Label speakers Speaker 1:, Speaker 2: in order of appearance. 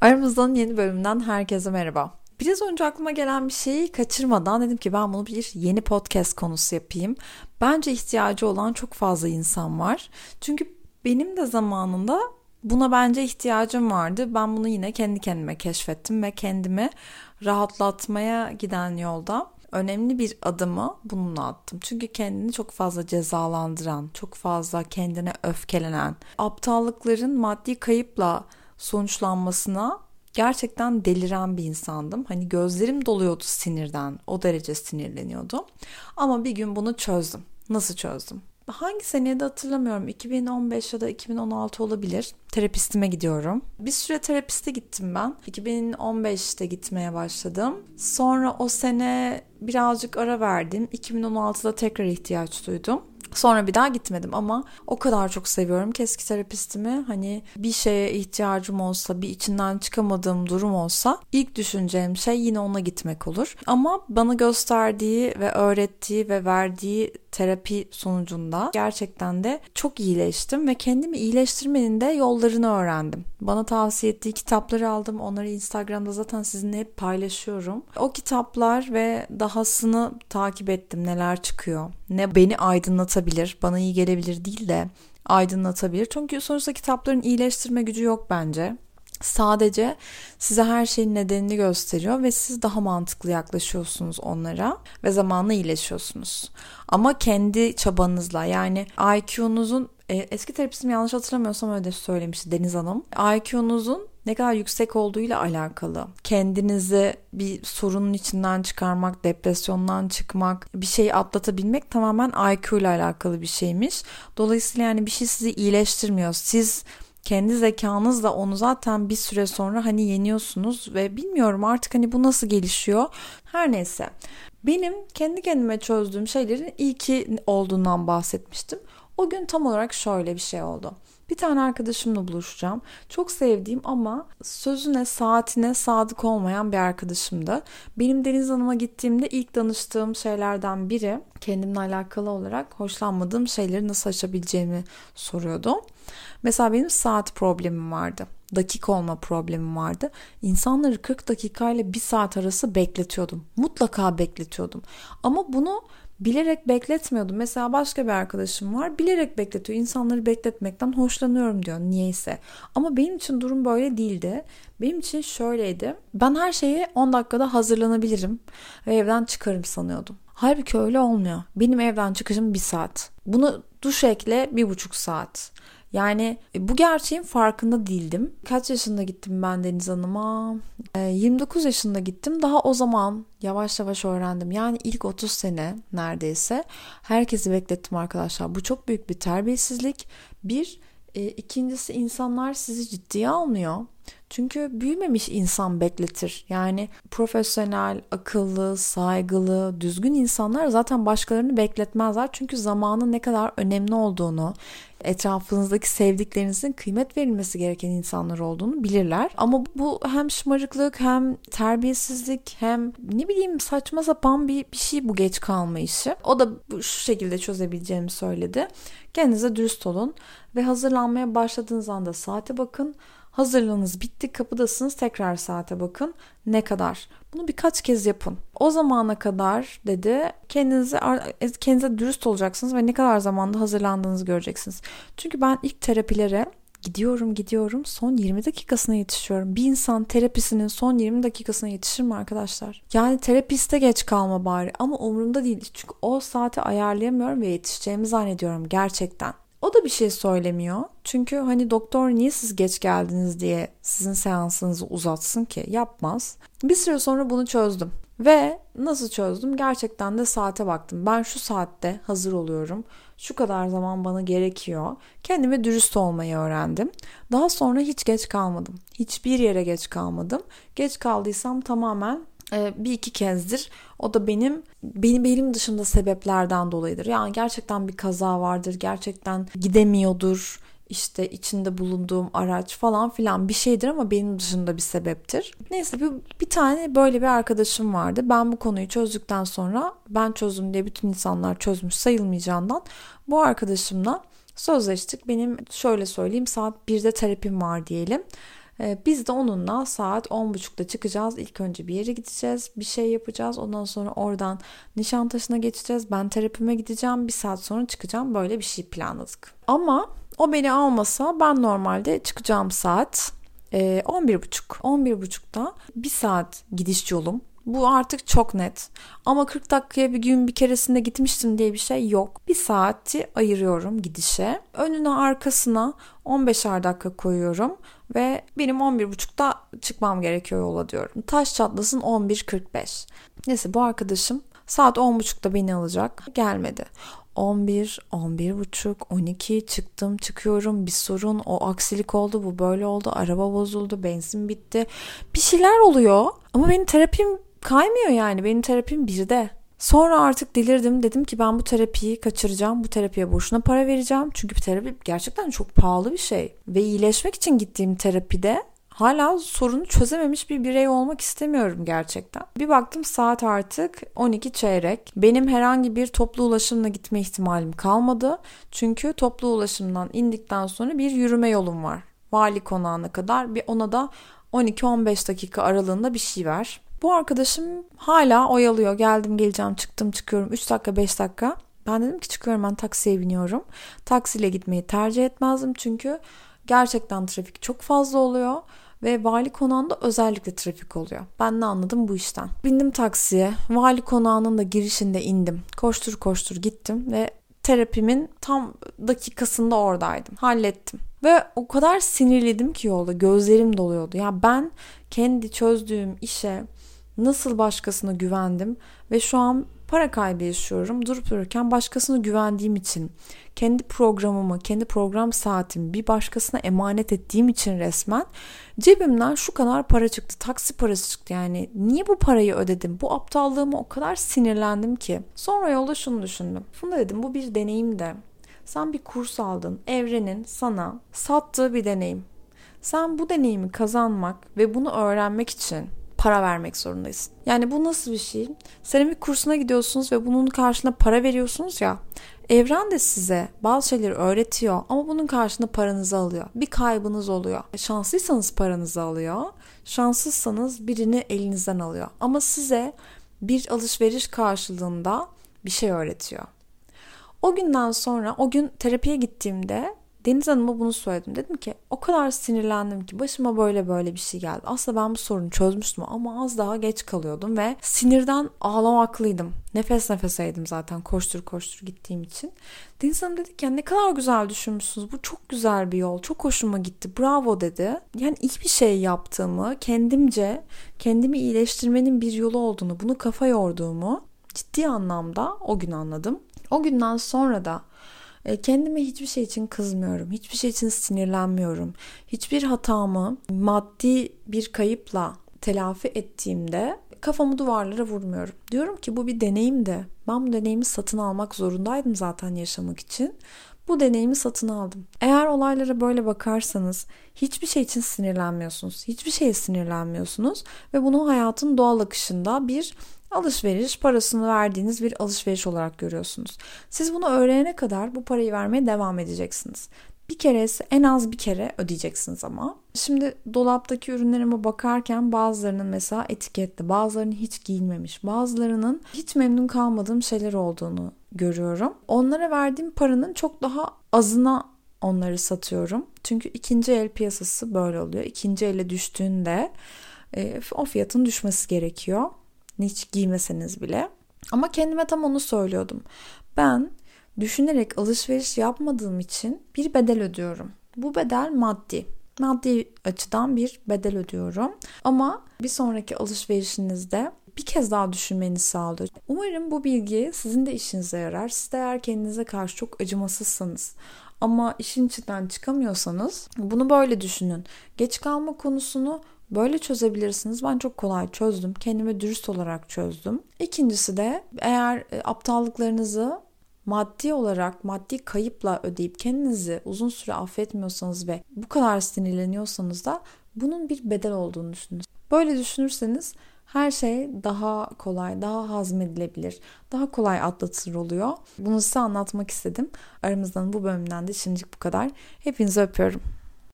Speaker 1: Aramızdan yeni bölümden herkese merhaba. Biraz önce aklıma gelen bir şeyi kaçırmadan dedim ki ben bunu bir yeni podcast konusu yapayım. Bence ihtiyacı olan çok fazla insan var. Çünkü benim de zamanında buna bence ihtiyacım vardı. Ben bunu yine kendi kendime keşfettim ve kendimi rahatlatmaya giden yolda önemli bir adımı bununla attım. Çünkü kendini çok fazla cezalandıran, çok fazla kendine öfkelenen, aptallıkların maddi kayıpla sonuçlanmasına gerçekten deliren bir insandım. Hani gözlerim doluyordu sinirden. O derece sinirleniyordum. Ama bir gün bunu çözdüm. Nasıl çözdüm? Hangi senede hatırlamıyorum. 2015 ya da 2016 olabilir. Terapistime gidiyorum. Bir süre terapiste gittim ben. 2015'te gitmeye başladım. Sonra o sene birazcık ara verdim. 2016'da tekrar ihtiyaç duydum. Sonra bir daha gitmedim ama o kadar çok seviyorum ki eski terapistimi. Hani bir şeye ihtiyacım olsa, bir içinden çıkamadığım durum olsa ilk düşüneceğim şey yine ona gitmek olur. Ama bana gösterdiği ve öğrettiği ve verdiği terapi sonucunda gerçekten de çok iyileştim ve kendimi iyileştirmenin de yollarını öğrendim. Bana tavsiye ettiği kitapları aldım. Onları Instagram'da zaten sizinle hep paylaşıyorum. O kitaplar ve dahasını takip ettim. Neler çıkıyor? Ne beni aydınlatabilir, bana iyi gelebilir değil de aydınlatabilir. Çünkü sonuçta kitapların iyileştirme gücü yok bence. Sadece size her şeyin nedenini gösteriyor ve siz daha mantıklı yaklaşıyorsunuz onlara ve zamanla iyileşiyorsunuz. Ama kendi çabanızla yani IQ'nuzun e, eski terapistim yanlış hatırlamıyorsam öyle söylemişti Deniz Hanım. IQ'nuzun ne kadar yüksek olduğuyla alakalı. Kendinizi bir sorunun içinden çıkarmak, depresyondan çıkmak, bir şeyi atlatabilmek tamamen IQ ile alakalı bir şeymiş. Dolayısıyla yani bir şey sizi iyileştirmiyor. Siz kendi zekanızla onu zaten bir süre sonra hani yeniyorsunuz ve bilmiyorum artık hani bu nasıl gelişiyor. Her neyse. Benim kendi kendime çözdüğüm şeylerin iyi ki olduğundan bahsetmiştim. O gün tam olarak şöyle bir şey oldu. Bir tane arkadaşımla buluşacağım. Çok sevdiğim ama sözüne, saatine sadık olmayan bir arkadaşımdı. Benim Deniz Hanım'a gittiğimde ilk danıştığım şeylerden biri kendimle alakalı olarak hoşlanmadığım şeyleri nasıl aşabileceğimi soruyordu. Mesela benim saat problemim vardı. Dakika olma problemim vardı. İnsanları 40 dakika ile 1 saat arası bekletiyordum. Mutlaka bekletiyordum. Ama bunu bilerek bekletmiyordum. Mesela başka bir arkadaşım var bilerek bekletiyor. İnsanları bekletmekten hoşlanıyorum diyor niyeyse. Ama benim için durum böyle değildi. Benim için şöyleydi. Ben her şeye 10 dakikada hazırlanabilirim ve evden çıkarım sanıyordum. Halbuki öyle olmuyor. Benim evden çıkışım bir saat. Bunu duş ekle bir buçuk saat. Yani e, bu gerçeğin farkında değildim. Kaç yaşında gittim ben Deniz Hanım'a? E, 29 yaşında gittim. Daha o zaman yavaş yavaş öğrendim. Yani ilk 30 sene neredeyse herkesi beklettim arkadaşlar. Bu çok büyük bir terbiyesizlik. Bir, e, ikincisi insanlar sizi ciddiye almıyor. Çünkü büyümemiş insan bekletir. Yani profesyonel, akıllı, saygılı, düzgün insanlar zaten başkalarını bekletmezler. Çünkü zamanın ne kadar önemli olduğunu, etrafınızdaki sevdiklerinizin kıymet verilmesi gereken insanlar olduğunu bilirler. Ama bu hem şımarıklık hem terbiyesizlik hem ne bileyim saçma sapan bir, bir şey bu geç kalma işi. O da şu şekilde çözebileceğimi söyledi. Kendinize dürüst olun ve hazırlanmaya başladığınız anda saate bakın. Hazırlığınız bitti, kapıdasınız. Tekrar saate bakın. Ne kadar? Bunu birkaç kez yapın. O zamana kadar dedi kendinize kendinize dürüst olacaksınız ve ne kadar zamanda hazırlandığınızı göreceksiniz. Çünkü ben ilk terapilere gidiyorum gidiyorum son 20 dakikasına yetişiyorum. Bir insan terapisinin son 20 dakikasına yetişir mi arkadaşlar? Yani terapiste geç kalma bari ama umurumda değil. Çünkü o saati ayarlayamıyorum ve yetişeceğimi zannediyorum gerçekten. O da bir şey söylemiyor. Çünkü hani doktor niye siz geç geldiniz diye sizin seansınızı uzatsın ki? Yapmaz. Bir süre sonra bunu çözdüm. Ve nasıl çözdüm? Gerçekten de saate baktım. Ben şu saatte hazır oluyorum. Şu kadar zaman bana gerekiyor. Kendime dürüst olmayı öğrendim. Daha sonra hiç geç kalmadım. Hiçbir yere geç kalmadım. Geç kaldıysam tamamen bir iki kezdir. O da benim benim benim dışında sebeplerden dolayıdır. Yani gerçekten bir kaza vardır. Gerçekten gidemiyordur işte içinde bulunduğum araç falan filan bir şeydir ama benim dışında bir sebeptir. Neyse bir, bir tane böyle bir arkadaşım vardı. Ben bu konuyu çözdükten sonra ben çözdüm diye bütün insanlar çözmüş sayılmayacağından bu arkadaşımla sözleştik. Benim şöyle söyleyeyim saat 1'de terapim var diyelim. Ee, biz de onunla saat 10.30'da çıkacağız. İlk önce bir yere gideceğiz. Bir şey yapacağız. Ondan sonra oradan Nişantaşı'na geçeceğiz. Ben terapime gideceğim. Bir saat sonra çıkacağım. Böyle bir şey planladık. Ama o beni almasa ben normalde çıkacağım saat e, 11.30. 11.30'da bir saat gidiş yolum. Bu artık çok net. Ama 40 dakikaya bir gün bir keresinde gitmiştim diye bir şey yok. Bir saati ayırıyorum gidişe. Önüne arkasına 15'er dakika koyuyorum ve benim 11.30'da çıkmam gerekiyor yola diyorum. Taş çatlasın 11.45. Neyse bu arkadaşım saat 10.30'da beni alacak. Gelmedi. 11, 11 buçuk, 12 çıktım çıkıyorum bir sorun o aksilik oldu bu böyle oldu araba bozuldu benzin bitti bir şeyler oluyor ama benim terapim kaymıyor yani benim terapim birde. Sonra artık delirdim dedim ki ben bu terapiyi kaçıracağım bu terapiye boşuna para vereceğim çünkü bir terapi gerçekten çok pahalı bir şey ve iyileşmek için gittiğim terapide hala sorunu çözememiş bir birey olmak istemiyorum gerçekten. Bir baktım saat artık 12 çeyrek. Benim herhangi bir toplu ulaşımla gitme ihtimalim kalmadı. Çünkü toplu ulaşımdan indikten sonra bir yürüme yolum var. Vali konağına kadar bir ona da 12-15 dakika aralığında bir şey var. Bu arkadaşım hala oyalıyor. Geldim geleceğim çıktım çıkıyorum 3 dakika 5 dakika. Ben dedim ki çıkıyorum ben taksiye biniyorum. Taksiyle gitmeyi tercih etmezdim çünkü gerçekten trafik çok fazla oluyor ve vali konağında özellikle trafik oluyor. Ben ne anladım bu işten. Bindim taksiye. Vali konağının da girişinde indim. Koştur koştur gittim ve terapimin tam dakikasında oradaydım. Hallettim. Ve o kadar sinirliydim ki yolda gözlerim doluyordu. Ya ben kendi çözdüğüm işe nasıl başkasına güvendim ve şu an para kaybı yaşıyorum. Durup dururken başkasına güvendiğim için, kendi programımı, kendi program saatimi bir başkasına emanet ettiğim için resmen cebimden şu kadar para çıktı. Taksi parası çıktı yani. Niye bu parayı ödedim? Bu aptallığıma o kadar sinirlendim ki. Sonra yolda şunu düşündüm. Funda dedim bu bir deneyim de. Sen bir kurs aldın. Evrenin sana sattığı bir deneyim. Sen bu deneyimi kazanmak ve bunu öğrenmek için para vermek zorundayız. Yani bu nasıl bir şey? Seramik kursuna gidiyorsunuz ve bunun karşılığında para veriyorsunuz ya. Evren de size bazı şeyleri öğretiyor ama bunun karşılığında paranızı alıyor. Bir kaybınız oluyor. Şanslıysanız paranızı alıyor. Şanssızsanız birini elinizden alıyor. Ama size bir alışveriş karşılığında bir şey öğretiyor. O günden sonra o gün terapiye gittiğimde Deniz Hanım'a bunu söyledim. Dedim ki o kadar sinirlendim ki başıma böyle böyle bir şey geldi. Aslında ben bu sorunu çözmüştüm ama az daha geç kalıyordum ve sinirden ağlamaklıydım. Nefes nefeseydim zaten koştur koştur gittiğim için. Deniz Hanım dedi ki ya ne kadar güzel düşünmüşsünüz. Bu çok güzel bir yol. Çok hoşuma gitti. Bravo dedi. Yani iyi bir şey yaptığımı, kendimce kendimi iyileştirmenin bir yolu olduğunu, bunu kafa yorduğumu ciddi anlamda o gün anladım. O günden sonra da kendime hiçbir şey için kızmıyorum. Hiçbir şey için sinirlenmiyorum. Hiçbir hatamı maddi bir kayıpla telafi ettiğimde kafamı duvarlara vurmuyorum. Diyorum ki bu bir deneyim de ben bu deneyimi satın almak zorundaydım zaten yaşamak için. Bu deneyimi satın aldım. Eğer olaylara böyle bakarsanız hiçbir şey için sinirlenmiyorsunuz. Hiçbir şeye sinirlenmiyorsunuz ve bunu hayatın doğal akışında bir alışveriş parasını verdiğiniz bir alışveriş olarak görüyorsunuz. Siz bunu öğrenene kadar bu parayı vermeye devam edeceksiniz. Bir keresi en az bir kere ödeyeceksiniz ama. Şimdi dolaptaki ürünlerime bakarken bazılarının mesela etiketli, bazılarının hiç giyilmemiş, bazılarının hiç memnun kalmadığım şeyler olduğunu görüyorum. Onlara verdiğim paranın çok daha azına onları satıyorum. Çünkü ikinci el piyasası böyle oluyor. İkinci ele düştüğünde e, o fiyatın düşmesi gerekiyor hiç giymeseniz bile. Ama kendime tam onu söylüyordum. Ben düşünerek alışveriş yapmadığım için bir bedel ödüyorum. Bu bedel maddi. Maddi açıdan bir bedel ödüyorum. Ama bir sonraki alışverişinizde bir kez daha düşünmenizi sağlıyor. Umarım bu bilgi sizin de işinize yarar. Siz de eğer kendinize karşı çok acımasızsanız ama işin içinden çıkamıyorsanız bunu böyle düşünün. Geç kalma konusunu Böyle çözebilirsiniz. Ben çok kolay çözdüm. Kendime dürüst olarak çözdüm. İkincisi de eğer e, aptallıklarınızı maddi olarak maddi kayıpla ödeyip kendinizi uzun süre affetmiyorsanız ve bu kadar sinirleniyorsanız da bunun bir bedel olduğunu düşünün. Böyle düşünürseniz her şey daha kolay, daha hazmedilebilir, daha kolay atlatılır oluyor. Bunu size anlatmak istedim. Aramızdan bu bölümden de şimdilik bu kadar. Hepinizi öpüyorum.